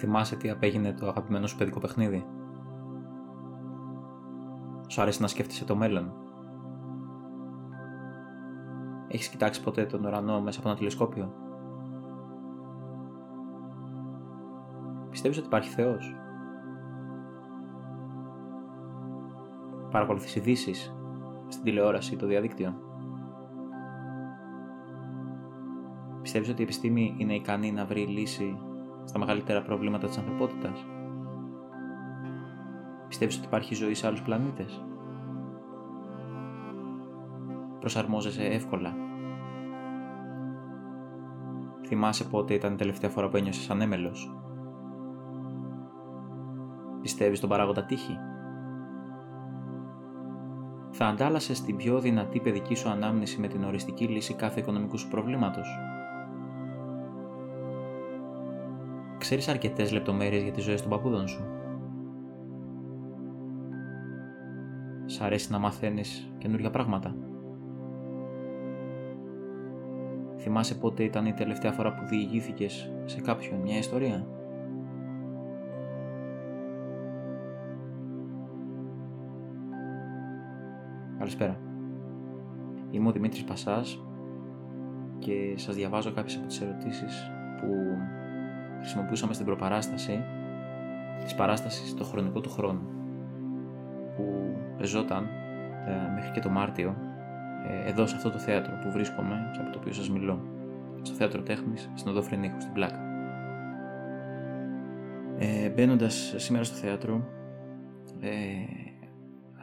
Θυμάσαι τι απέγινε το αγαπημένο σου παιδικό παιχνίδι; Σου άρεσε να σκέφτεσαι το μέλλον; Έχεις κοιτάξει ποτέ τον ουρανό μέσα από ένα τηλεσκόπιο; Πιστεύεις ότι υπάρχει Θεός; Παρακολουθείς ειδήσεις στην τηλεόραση ή το διαδίκτυο; Πιστεύεις ότι η επιστήμη είναι ικανή να βρει λύση στα μεγαλύτερα προβλήματα της ανθρωπότητας. Πιστεύεις ότι υπάρχει ζωή σε άλλους πλανήτες; Προσαρμόζεσαι εύκολα; Θυμάσαι πότε ήταν η τελευταία φορά που ένιωσες ανέμελος; Πιστεύεις στον παράγοντα τύχη; Θα αντάλλασες την πιο δυνατή παιδική σου ανάμνηση με την οριστική λύση κάθε οικονομικού σου προβλήματος; Ξέρεις αρκετές λεπτομέρειες για τις ζωές των παππούδων σου; Σ' αρέσει να μαθαίνεις καινούργια πράγματα; Θυμάσαι πότε ήταν η τελευταία φορά που διηγήθηκες σε κάποιον μια ιστορία; Καλησπέρα. Είμαι ο Δημήτρης Πασάς και σας διαβάζω κάποιες από τις ερωτήσεις που χρησιμοποιούσαμε στην προπαράσταση της παράστασης το χρονικό του χρόνου που πεζόταν ε, μέχρι και το Μάρτιο ε, εδώ σε αυτό το θέατρο που βρίσκομαι και από το οποίο σας μιλώ στο θέατρο τέχνης στην Οδό Φρενίχου στην Πλάκα. Ε, Μπαίνοντας σήμερα στο θέατρο ε,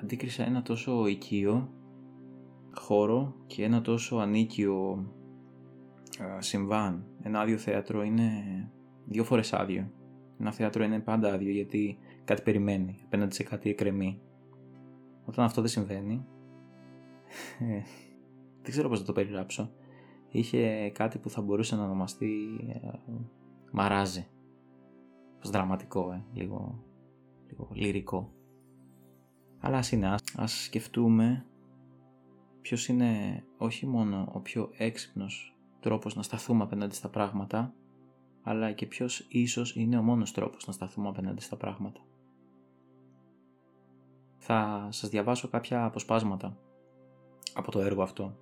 αντίκρισα ένα τόσο οικείο χώρο και ένα τόσο ανίκιο ε, συμβάν. Ένα άδειο θέατρο είναι δύο φορές άδειο. Ένα θέατρο είναι πάντα άδειο γιατί κάτι περιμένει απέναντι σε κάτι εκκρεμεί. Όταν αυτό δεν συμβαίνει, ε, δεν ξέρω πώς θα το περιγράψω. Είχε κάτι που θα μπορούσε να ονομαστεί ε, μαράζε. Πώς δραματικό, ε, λίγο, λίγο λυρικό. Αλλά ας είναι, ας σκεφτούμε ποιος είναι όχι μόνο ο πιο έξυπνος τρόπος να σταθούμε απέναντι στα πράγματα, αλλά και ποιος ίσως είναι ο μόνος τρόπος να σταθούμε απέναντι στα πράγματα. Θα σας διαβάσω κάποια αποσπάσματα από το έργο αυτό.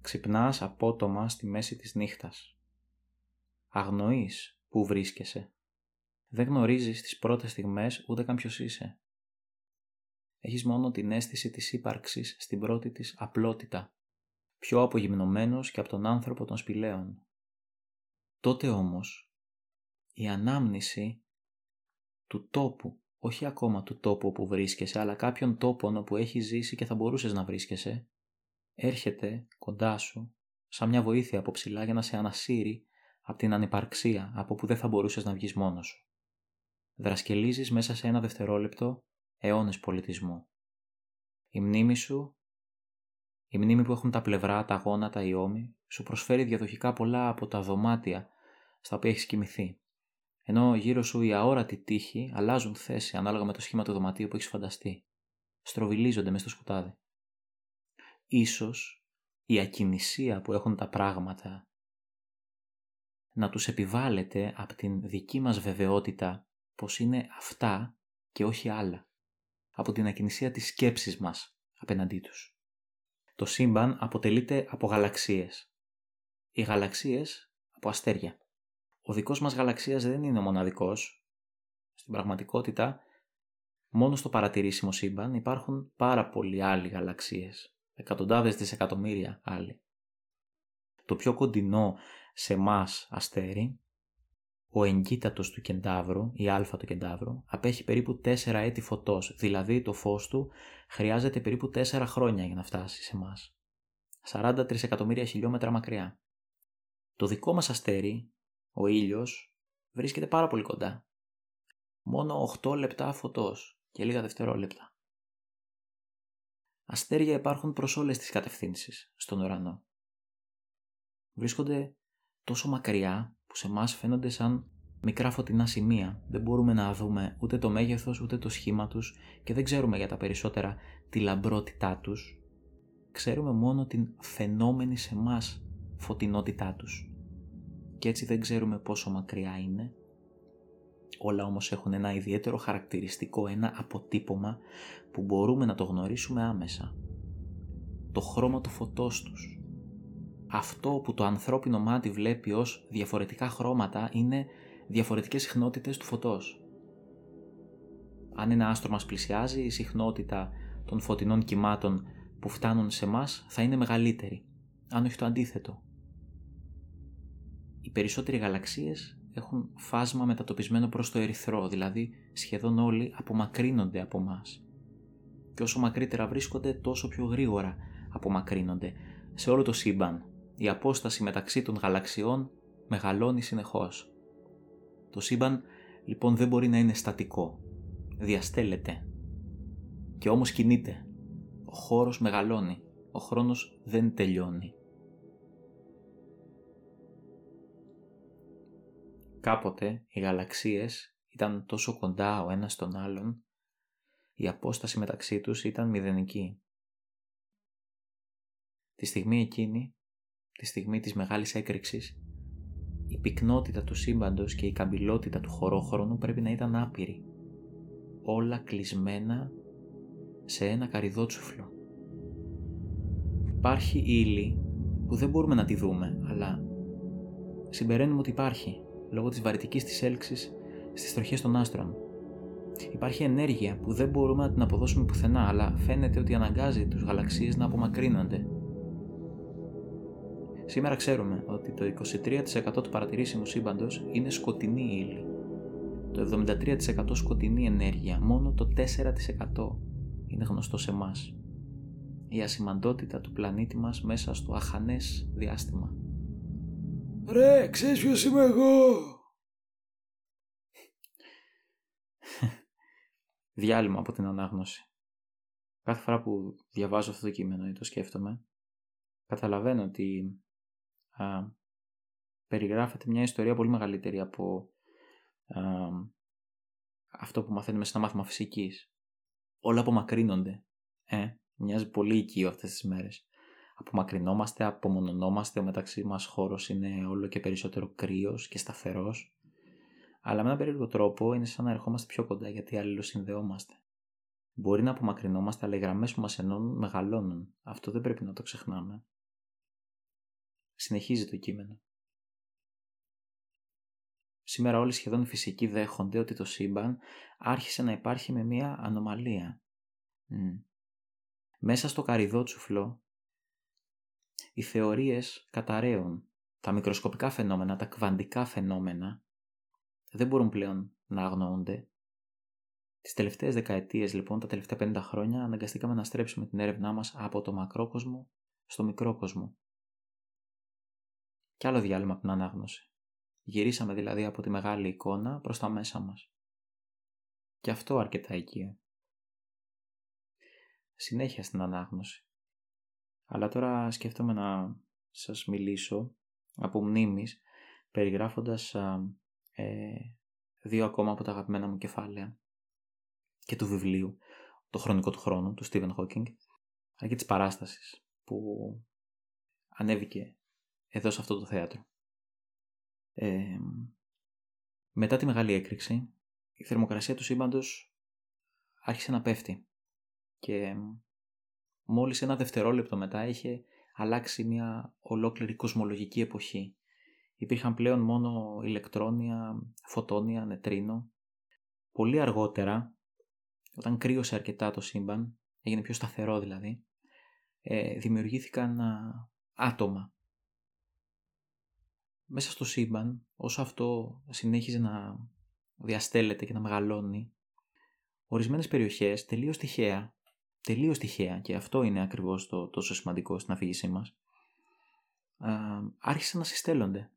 Ξυπνάς απότομα στη μέση της νύχτας. Αγνοείς που βρίσκεσαι. Δεν γνωρίζεις τις πρώτες στιγμές ούτε καν ποιος είσαι. Έχεις μόνο την αίσθηση της ύπαρξης στην πρώτη της απλότητα, πιο απογυμνωμένος και από τον άνθρωπο των σπηλαίων. Τότε όμως, η ανάμνηση του τόπου, όχι ακόμα του τόπου όπου βρίσκεσαι, αλλά κάποιον τόπο όπου έχεις ζήσει και θα μπορούσες να βρίσκεσαι, έρχεται κοντά σου σαν μια βοήθεια από ψηλά για να σε ανασύρει από την ανυπαρξία από που δεν θα μπορούσες να βγεις μόνος σου δρασκελίζεις μέσα σε ένα δευτερόλεπτο αιώνες πολιτισμού. Η μνήμη σου, η μνήμη που έχουν τα πλευρά, τα γόνατα, οι ώμοι, σου προσφέρει διαδοχικά πολλά από τα δωμάτια στα οποία έχεις κοιμηθεί. Ενώ γύρω σου οι αόρατοι τείχοι αλλάζουν θέση ανάλογα με το σχήμα του δωματίου που έχεις φανταστεί. Στροβιλίζονται μες στο σκουτάδι. Ίσως η ακινησία που έχουν τα πράγματα να τους επιβάλλεται από την δική μας βεβαιότητα πως είναι αυτά και όχι άλλα, από την ακινησία της σκέψης μας απέναντί τους. Το σύμπαν αποτελείται από γαλαξίες. Οι γαλαξίες από αστέρια. Ο δικός μας γαλαξίας δεν είναι ο μοναδικός. Στην πραγματικότητα, μόνο στο παρατηρήσιμο σύμπαν υπάρχουν πάρα πολλοί άλλοι γαλαξίες. Εκατοντάδες δισεκατομμύρια άλλοι. Το πιο κοντινό σε μας αστέρι ο εγκύτατος του κεντάβρου, η α του κεντάβρου, απέχει περίπου 4 έτη φωτός, δηλαδή το φως του χρειάζεται περίπου 4 χρόνια για να φτάσει σε εμάς. 43 εκατομμύρια χιλιόμετρα μακριά. Το δικό μας αστέρι, ο ήλιος, βρίσκεται πάρα πολύ κοντά. Μόνο 8 λεπτά φωτός και λίγα δευτερόλεπτα. Αστέρια υπάρχουν προς όλες τις κατευθύνσεις στον ουρανό. Βρίσκονται τόσο μακριά που σε εμάς φαίνονται σαν μικρά φωτεινά σημεία. Δεν μπορούμε να δούμε ούτε το μέγεθος ούτε το σχήμα τους και δεν ξέρουμε για τα περισσότερα τη λαμπρότητά τους. Ξέρουμε μόνο την φαινόμενη σε μας φωτεινότητά τους. Και έτσι δεν ξέρουμε πόσο μακριά είναι. Όλα όμως έχουν ένα ιδιαίτερο χαρακτηριστικό, ένα αποτύπωμα που μπορούμε να το γνωρίσουμε άμεσα. Το χρώμα του φωτός τους. Αυτό που το ανθρώπινο μάτι βλέπει ως διαφορετικά χρώματα είναι διαφορετικές συχνότητες του φωτός. Αν ένα άστρο μας πλησιάζει, η συχνότητα των φωτεινών κυμάτων που φτάνουν σε μας θα είναι μεγαλύτερη, αν όχι το αντίθετο. Οι περισσότεροι γαλαξίες έχουν φάσμα μετατοπισμένο προς το ερυθρό, δηλαδή σχεδόν όλοι απομακρύνονται από μας. Και όσο μακρύτερα βρίσκονται, τόσο πιο γρήγορα απομακρύνονται. Σε όλο το σύμπαν, η απόσταση μεταξύ των γαλαξιών μεγαλώνει συνεχώς. Το σύμπαν λοιπόν δεν μπορεί να είναι στατικό. Διαστέλλεται. Και όμως κινείται. Ο χώρος μεγαλώνει. Ο χρόνος δεν τελειώνει. Κάποτε οι γαλαξίες ήταν τόσο κοντά ο ένας στον άλλον, η απόσταση μεταξύ τους ήταν μηδενική. Τη στιγμή εκείνη, τη στιγμή της μεγάλης έκρηξης, η πυκνότητα του σύμπαντος και η καμπυλότητα του χωρόχρονου πρέπει να ήταν άπειρη. Όλα κλεισμένα σε ένα καριδότσουφλο. Υπάρχει ύλη που δεν μπορούμε να τη δούμε, αλλά συμπεραίνουμε ότι υπάρχει, λόγω της βαρυτικής της έλξης στις τροχές των άστρων. Υπάρχει ενέργεια που δεν μπορούμε να την αποδώσουμε πουθενά, αλλά φαίνεται ότι αναγκάζει τους γαλαξίες να απομακρύνονται Σήμερα ξέρουμε ότι το 23% του παρατηρήσιμου σύμπαντος είναι σκοτεινή ύλη. Το 73% σκοτεινή ενέργεια, μόνο το 4% είναι γνωστό σε εμάς. Η ασημαντότητα του πλανήτη μας μέσα στο αχανές διάστημα. Ρε, ξέρεις ποιος είμαι εγώ! Διάλειμμα από την ανάγνωση. Κάθε φορά που διαβάζω αυτό το κείμενο ή το σκέφτομαι, καταλαβαίνω ότι α, περιγράφεται μια ιστορία πολύ μεγαλύτερη από α, αυτό που μαθαίνουμε σε ένα μάθημα φυσικής. Όλα απομακρύνονται. Ε, μοιάζει πολύ οικείο αυτές τις μέρες. Απομακρυνόμαστε, απομονωνόμαστε, ο μεταξύ μας χώρος είναι όλο και περισσότερο κρύος και σταθερός. Αλλά με έναν περίεργο τρόπο είναι σαν να ερχόμαστε πιο κοντά γιατί αλληλοσυνδεόμαστε. Μπορεί να απομακρυνόμαστε, αλλά οι γραμμές που μας ενώνουν μεγαλώνουν. Αυτό δεν πρέπει να το ξεχνάμε. Συνεχίζει το κείμενο. Σήμερα όλοι σχεδόν οι φυσικοί δέχονται ότι το σύμπαν άρχισε να υπάρχει με μία ανομαλία. Μέσα στο καριδότσουφλο οι θεωρίες καταραίουν. Τα μικροσκοπικά φαινόμενα, τα κβαντικά φαινόμενα δεν μπορούν πλέον να αγνοούνται. Τις τελευταίες δεκαετίες λοιπόν, τα τελευταία 50 χρόνια αναγκαστήκαμε να στρέψουμε την έρευνά μας από το μακρόκοσμο στο μικρόκοσμο. Κι άλλο διάλειμμα από την ανάγνωση. Γυρίσαμε δηλαδή από τη μεγάλη εικόνα προς τα μέσα μας. Και αυτό αρκετά οικείο. Συνέχεια στην ανάγνωση. Αλλά τώρα σκέφτομαι να σας μιλήσω από μνήμης περιγράφοντας ε, δύο ακόμα από τα αγαπημένα μου κεφάλαια και του βιβλίου «Το χρονικό του χρόνου» του Stephen Hawking αλλά και της παράστασης που ανέβηκε εδώ σε αυτό το θέατρο. Ε, μετά τη μεγάλη έκρηξη, η θερμοκρασία του σύμπαντος άρχισε να πέφτει και μόλις ένα δευτερόλεπτο μετά είχε αλλάξει μια ολόκληρη κοσμολογική εποχή. Υπήρχαν πλέον μόνο ηλεκτρόνια, φωτόνια, νετρίνο. Πολύ αργότερα, όταν κρύωσε αρκετά το σύμπαν, έγινε πιο σταθερό δηλαδή, ε, δημιουργήθηκαν άτομα μέσα στο σύμπαν, όσο αυτό συνέχιζε να διαστέλλεται και να μεγαλώνει, ορισμένες περιοχές τελείως τυχαία, τελείως τυχαία και αυτό είναι ακριβώς το τόσο σημαντικό στην αφήγησή μας, άρχισαν να συστέλλονται.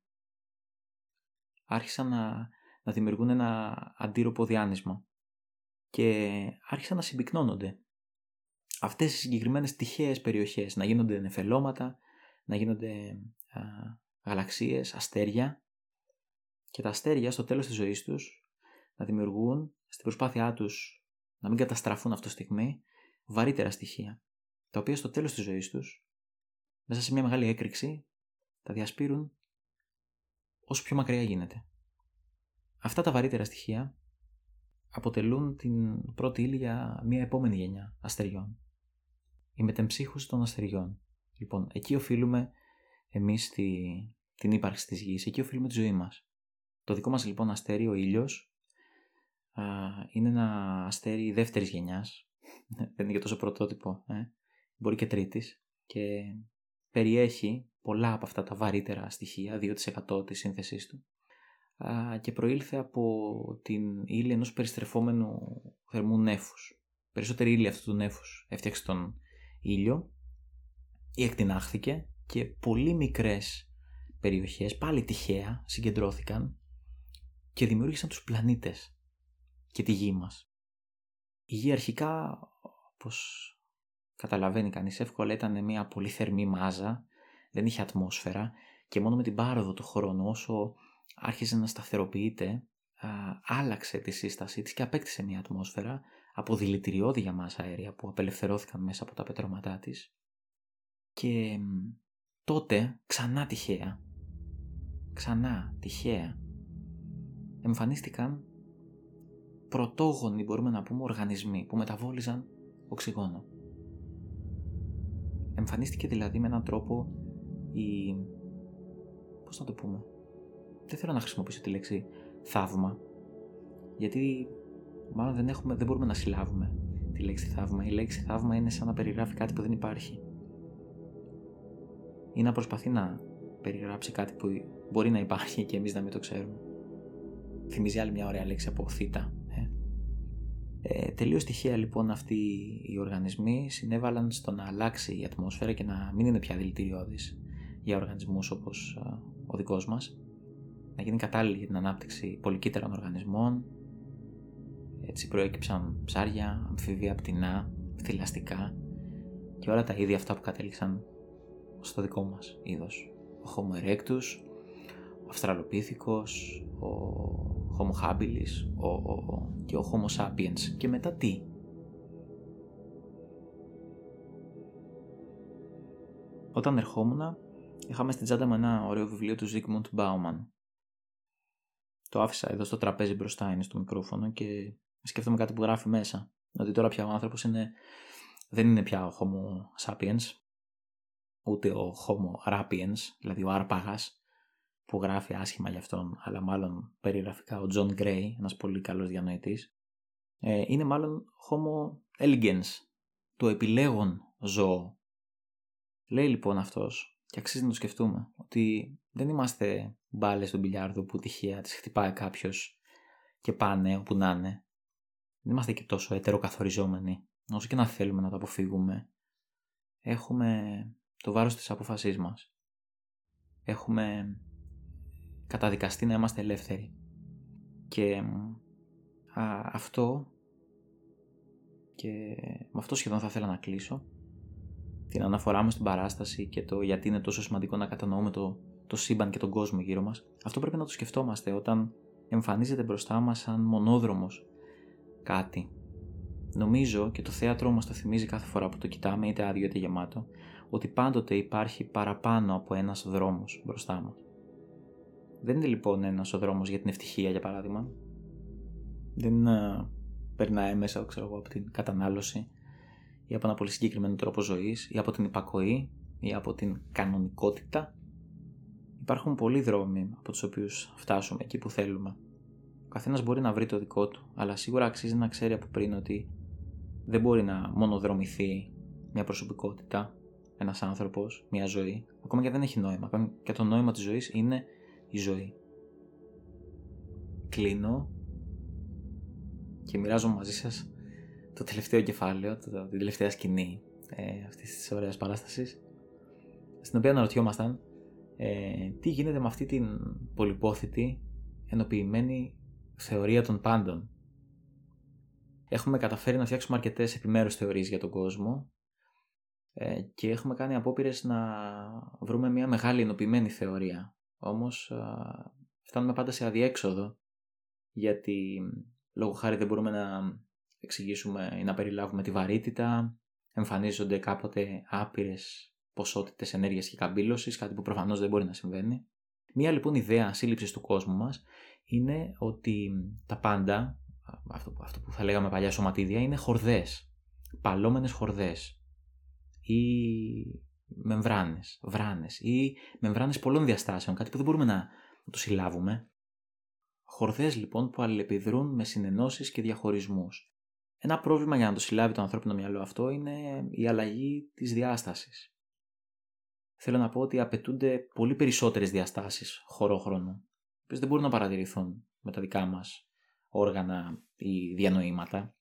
Άρχισαν να, να δημιουργούν ένα αντίρροπο διάνυσμα και άρχισαν να συμπυκνώνονται. Αυτές οι συγκεκριμένες τυχαίες περιοχές να γίνονται νεφελώματα, να γίνονται γαλαξίες, αστέρια και τα αστέρια στο τέλος της ζωής τους να δημιουργούν στην προσπάθειά τους να μην καταστραφούν αυτή τη στιγμή βαρύτερα στοιχεία, τα οποία στο τέλος της ζωής τους, μέσα σε μια μεγάλη έκρηξη, τα διασπείρουν όσο πιο μακριά γίνεται. Αυτά τα βαρύτερα στοιχεία αποτελούν την πρώτη ύλη για μια επόμενη γενιά αστεριών. Η μετεμψύχωση των αστεριών. Λοιπόν, εκεί οφείλουμε εμείς τη, την ύπαρξη της γης, εκεί οφείλουμε τη ζωή μας. Το δικό μας λοιπόν αστέρι, ο ήλιος, α, είναι ένα αστέρι δεύτερης γενιάς, δεν είναι και τόσο πρωτότυπο, ε; μπορεί και τρίτης, και περιέχει πολλά από αυτά τα βαρύτερα στοιχεία, 2% της σύνθεσής του, και προήλθε από την ύλη ενός περιστρεφόμενου θερμού νέφους. Περισσότερη ύλη αυτού του νέφους έφτιαξε τον ήλιο ή εκτινάχθηκε και πολύ μικρές περιοχές, πάλι τυχαία, συγκεντρώθηκαν και δημιούργησαν τους πλανήτες και τη γη μας. Η γη αρχικά, όπως καταλαβαίνει κανείς εύκολα, ήταν μια πολύ θερμή μάζα, δεν είχε ατμόσφαιρα και μόνο με την πάροδο του χρόνου όσο άρχισε να σταθεροποιείται, α, άλλαξε τη σύστασή της και απέκτησε μια ατμόσφαιρα από δηλητηριώδη για μας αέρια που απελευθερώθηκαν μέσα από τα πετρώματά της και τότε ξανά τυχαία, ξανά τυχαία, εμφανίστηκαν πρωτόγονοι μπορούμε να πούμε οργανισμοί που μεταβόλιζαν οξυγόνο. Εμφανίστηκε δηλαδή με έναν τρόπο η... πώς να το πούμε, δεν θέλω να χρησιμοποιήσω τη λέξη θαύμα, γιατί μάλλον δεν, έχουμε, δεν μπορούμε να συλλάβουμε τη λέξη θαύμα. Η λέξη θαύμα είναι σαν να περιγράφει κάτι που δεν υπάρχει. Ή να προσπαθεί να περιγράψει κάτι που μπορεί να υπάρχει και εμείς να μην το ξέρουμε. Θυμίζει άλλη μια ωραία λέξη από θήτα. Ε. Ε, τελείως τυχαία λοιπόν αυτοί οι οργανισμοί συνέβαλαν στο να αλλάξει η ατμόσφαιρα και να μην είναι πια δηλητηριώδης για οργανισμούς όπως ο δικός μας να γίνει κατάλληλη για την ανάπτυξη πολυκύτταρων οργανισμών. Έτσι προέκυψαν ψάρια, αμφιβία πτηνά, θηλαστικά και όλα τα είδη αυτά που κατέληξαν στο δικό μας είδος. Ο Homo erectus, ο Αυστραλοπίθηκος, ο Homo habilis ο, ο, και ο Homo sapiens. Και μετά τι; Όταν ερχόμουν, είχαμε στην τσάντα μου ένα ωραίο βιβλίο του Zygmunt Bauman, το άφησα εδώ στο τραπέζι μπροστά είναι στο μικρόφωνο και σκέφτομαι κάτι που γράφει μέσα. Ότι τώρα πια ο άνθρωπος είναι, δεν είναι πια ο Homo sapiens, ούτε ο Homo rapiens, δηλαδή ο άρπαγας, που γράφει άσχημα για αυτόν, αλλά μάλλον περιγραφικά ο John Gray, ένας πολύ καλός διανοητής, ε, είναι μάλλον Homo elegans, το επιλέγον ζώο. Λέει λοιπόν αυτός, και αξίζει να το σκεφτούμε, ότι δεν είμαστε μπάλες στον μπιλιάρδο που τυχαία τις χτυπάει κάποιος και πάνε όπου να είναι. Δεν είμαστε και τόσο ετεροκαθοριζόμενοι. Όσο και να θέλουμε να το αποφύγουμε, έχουμε το βάρος της αποφασής μας. Έχουμε καταδικαστεί να είμαστε ελεύθεροι. Και αυτό και με αυτό σχεδόν θα ήθελα να κλείσω την αναφορά μου στην παράσταση και το γιατί είναι τόσο σημαντικό να κατανοούμε το το σύμπαν και τον κόσμο γύρω μας, αυτό πρέπει να το σκεφτόμαστε όταν εμφανίζεται μπροστά μας σαν μονόδρομος κάτι. Νομίζω και το θέατρο μας το θυμίζει κάθε φορά που το κοιτάμε είτε άδειο είτε γεμάτο ότι πάντοτε υπάρχει παραπάνω από ένας δρόμος μπροστά μας. Δεν είναι λοιπόν ένας ο δρόμος για την ευτυχία για παράδειγμα. Δεν uh, περνάει μέσα ξέρω εγώ, από την κατανάλωση ή από ένα πολύ συγκεκριμένο τρόπο ζωής ή από την υπακοή ή από την κανονικότητα Υπάρχουν πολλοί δρόμοι από τους οποίους φτάσουμε εκεί που θέλουμε. Ο καθένας μπορεί να βρει το δικό του, αλλά σίγουρα αξίζει να ξέρει από πριν ότι δεν μπορεί να μονοδρομηθεί μια προσωπικότητα, ένας άνθρωπος, μια ζωή, ακόμα και δεν έχει νόημα. Και το νόημα της ζωής είναι η ζωή. Κλείνω και μοιράζω μαζί σας το τελευταίο κεφάλαιο, το, την τελευταία σκηνή ε, αυτής της ωραίας παράστασης, στην οποία αναρωτιόμασταν ε, τι γίνεται με αυτή την πολυπόθητη, ενοποιημένη θεωρία των πάντων. Έχουμε καταφέρει να φτιάξουμε αρκετές επιμέρους θεωρίες για τον κόσμο ε, και έχουμε κάνει απόπειρες να βρούμε μια μεγάλη ενοποιημένη θεωρία. Όμως φτάνουμε πάντα σε αδιέξοδο γιατί λόγω χάρη δεν μπορούμε να εξηγήσουμε ή να περιλάβουμε τη βαρύτητα, εμφανίζονται κάποτε άπειρες ποσότητες ενέργειας και καμπύλωσης, κάτι που προφανώς δεν μπορεί να συμβαίνει. Μία λοιπόν ιδέα σύλληψης του κόσμου μας είναι ότι τα πάντα, αυτό, αυτό που θα λέγαμε παλιά σωματίδια, είναι χορδές, παλόμενες χορδές ή μεμβράνες, βράνες ή μεμβράνες πολλών διαστάσεων, κάτι που δεν μπορούμε να το συλλάβουμε. Χορδές λοιπόν που αλληλεπιδρούν με συνενώσεις και διαχωρισμούς. Ένα πρόβλημα για να το συλλάβει το ανθρώπινο μυαλό αυτό είναι η αλλαγή της διάστασης. Θέλω να πω ότι απαιτούνται πολύ περισσότερες διαστάσεις χωρόχρονο, που δεν μπορούν να παρατηρηθούν με τα δικά μας όργανα ή διανοήματα.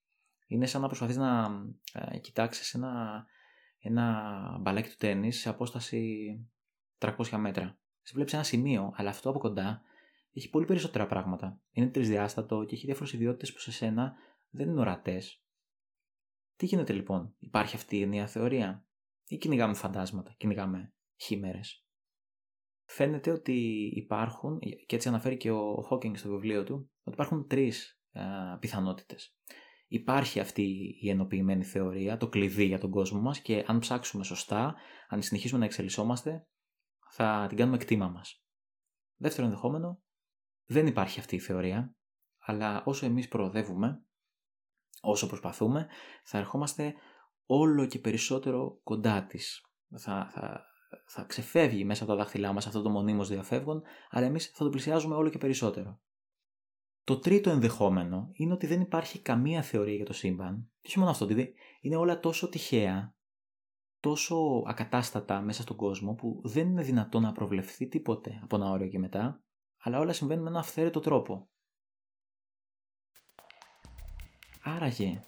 Είναι σαν να προσπαθείς να ε, κοιτάξεις ένα, ένα μπαλάκι του τέννις σε απόσταση 300 μέτρα. Σε βλέπεις ένα σημείο, αλλά αυτό από κοντά έχει πολύ περισσότερα πράγματα. Είναι τρισδιάστατο και έχει διάφορες ιδιότητες που σε σένα δεν είναι ορατές. Τι γίνεται λοιπόν, υπάρχει αυτή η νέα θεωρία, ή κυνηγάμε φαντάσματα, κυνηγάμε χήμερες; Φαίνεται ότι υπάρχουν, και έτσι αναφέρει και ο Χόκινγκ στο βιβλίο του, ότι υπάρχουν τρεις πιθανότητες. Υπάρχει αυτή η ενοποιημένη θεωρία, το κλειδί για τον κόσμο μας και αν ψάξουμε σωστά, αν συνεχίσουμε να εξελισσόμαστε, θα την κάνουμε κτήμα μας. Δεύτερο ενδεχόμενο, δεν υπάρχει αυτή η θεωρία, αλλά όσο εμείς προοδεύουμε, όσο προσπαθούμε, θα ερχόμαστε όλο και περισσότερο κοντά της. Θα, θα, θα ξεφεύγει μέσα από τα δάχτυλά μας αυτό το μονίμως διαφεύγον, αλλά εμείς θα το πλησιάζουμε όλο και περισσότερο. Το τρίτο ενδεχόμενο είναι ότι δεν υπάρχει καμία θεωρία για το σύμπαν. Και όχι μόνο αυτό, ότι είναι όλα τόσο τυχαία, τόσο ακατάστατα μέσα στον κόσμο που δεν είναι δυνατό να προβλεφθεί τίποτε από ένα όριο και μετά αλλά όλα συμβαίνουν με ένα αυθαίρετο τρόπο. Άραγε.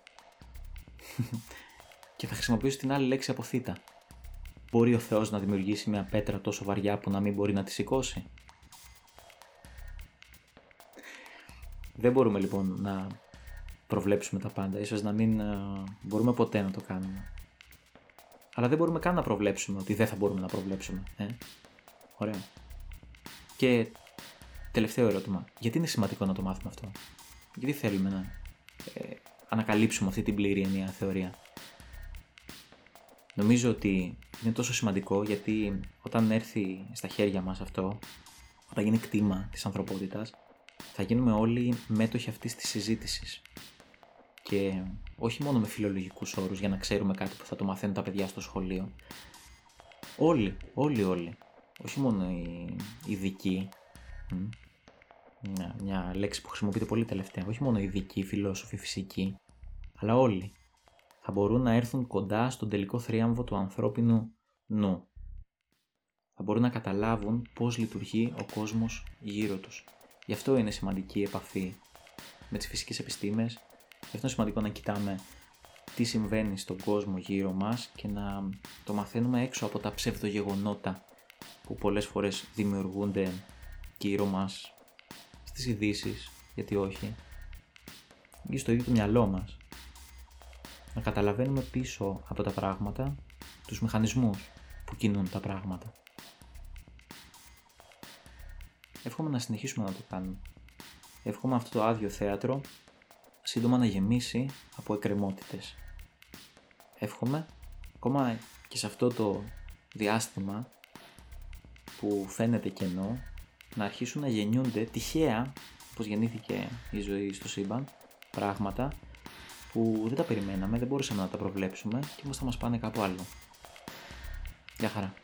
και θα χρησιμοποιήσω την άλλη λέξη από θήτα. Μπορεί ο Θεός να δημιουργήσει μια πέτρα τόσο βαριά που να μην μπορεί να τη σηκώσει; Δεν μπορούμε λοιπόν να προβλέψουμε τα πάντα. Ίσως να μην ε, μπορούμε ποτέ να το κάνουμε. Αλλά δεν μπορούμε καν να προβλέψουμε ότι δεν θα μπορούμε να προβλέψουμε. Ε; Ωραία. Και Τελευταίο ερώτημα. Γιατί είναι σημαντικό να το μάθουμε αυτό; Γιατί θέλουμε να ε, ανακαλύψουμε αυτή την πλήρη ενιαία θεωρία; Νομίζω ότι είναι τόσο σημαντικό γιατί όταν έρθει στα χέρια μας αυτό, όταν γίνει κτήμα της ανθρωπότητας, θα γίνουμε όλοι μέτοχοι αυτής της συζήτησης. Και όχι μόνο με φιλολογικούς όρους για να ξέρουμε κάτι που θα το μαθαίνουν τα παιδιά στο σχολείο. Όλοι, όλοι, όλοι. Όχι μόνο οι ειδικοί, μια, μια λέξη που χρησιμοποιείται πολύ τελευταία, όχι μόνο ειδικοί, φιλόσοφοι, φυσικοί, αλλά όλοι θα μπορούν να έρθουν κοντά στον τελικό θρίαμβο του ανθρώπινου νου. Θα μπορούν να καταλάβουν πώς λειτουργεί ο κόσμος γύρω τους. Γι' αυτό είναι σημαντική η επαφή με τις φυσικές επιστήμες, γι' αυτό είναι σημαντικό να κοιτάμε τι συμβαίνει στον κόσμο γύρω μας και να το μαθαίνουμε έξω από τα ψευδογεγονότα που πολλές φορές δημιουργούνται γύρω μας στις ειδήσεις, γιατί όχι, ή στο ίδιο το μυαλό μας. Να καταλαβαίνουμε πίσω από τα πράγματα τους μηχανισμούς που κινούν τα πράγματα. Εύχομαι να συνεχίσουμε να το κάνουμε. Εύχομαι αυτό το άδειο θέατρο σύντομα να γεμίσει από εκκρεμότητες. Εύχομαι ακόμα και σε αυτό το διάστημα που φαίνεται κενό να αρχίσουν να γεννιούνται τυχαία, όπως γεννήθηκε η ζωή στο σύμπαν, πράγματα που δεν τα περιμέναμε, δεν μπορούσαμε να τα προβλέψουμε και όμως θα μας πάνε κάπου άλλο. Γεια χαρά.